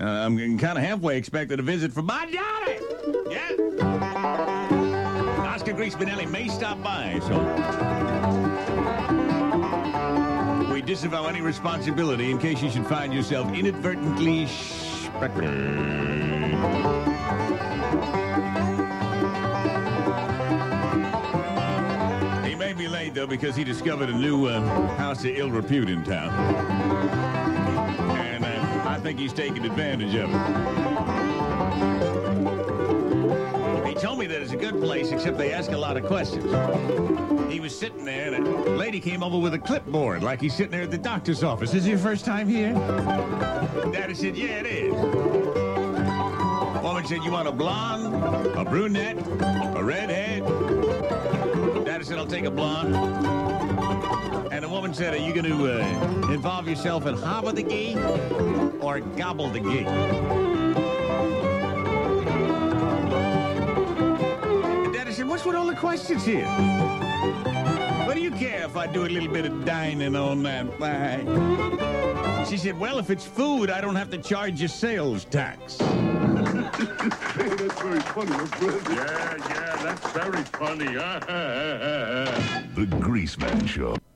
Uh, I'm kind of halfway expecting a visit from my daughter. Yeah. Oscar Grease Spinelli may stop by, so. We disavow any responsibility in case you should find yourself inadvertently spectated. He may be late, though, because he discovered a new uh, house of ill repute in town. Think he's taking advantage of it. He told me that it's a good place, except they ask a lot of questions. He was sitting there, and a lady came over with a clipboard, like he's sitting there at the doctor's office. Is this your first time here? Daddy said, Yeah, it is. Woman said, You want a blonde, a brunette, a redhead? I'll take a blonde. And the woman said, Are you going to uh, involve yourself in hobble the gee or gobble the gee? And Daddy said, What's with all the questions here? What do you care if I do a little bit of dining on that? Why? She said, Well, if it's food, I don't have to charge you sales tax. Hey, that's very funny. Yeah, yeah, that's very funny. The Greaseman Show.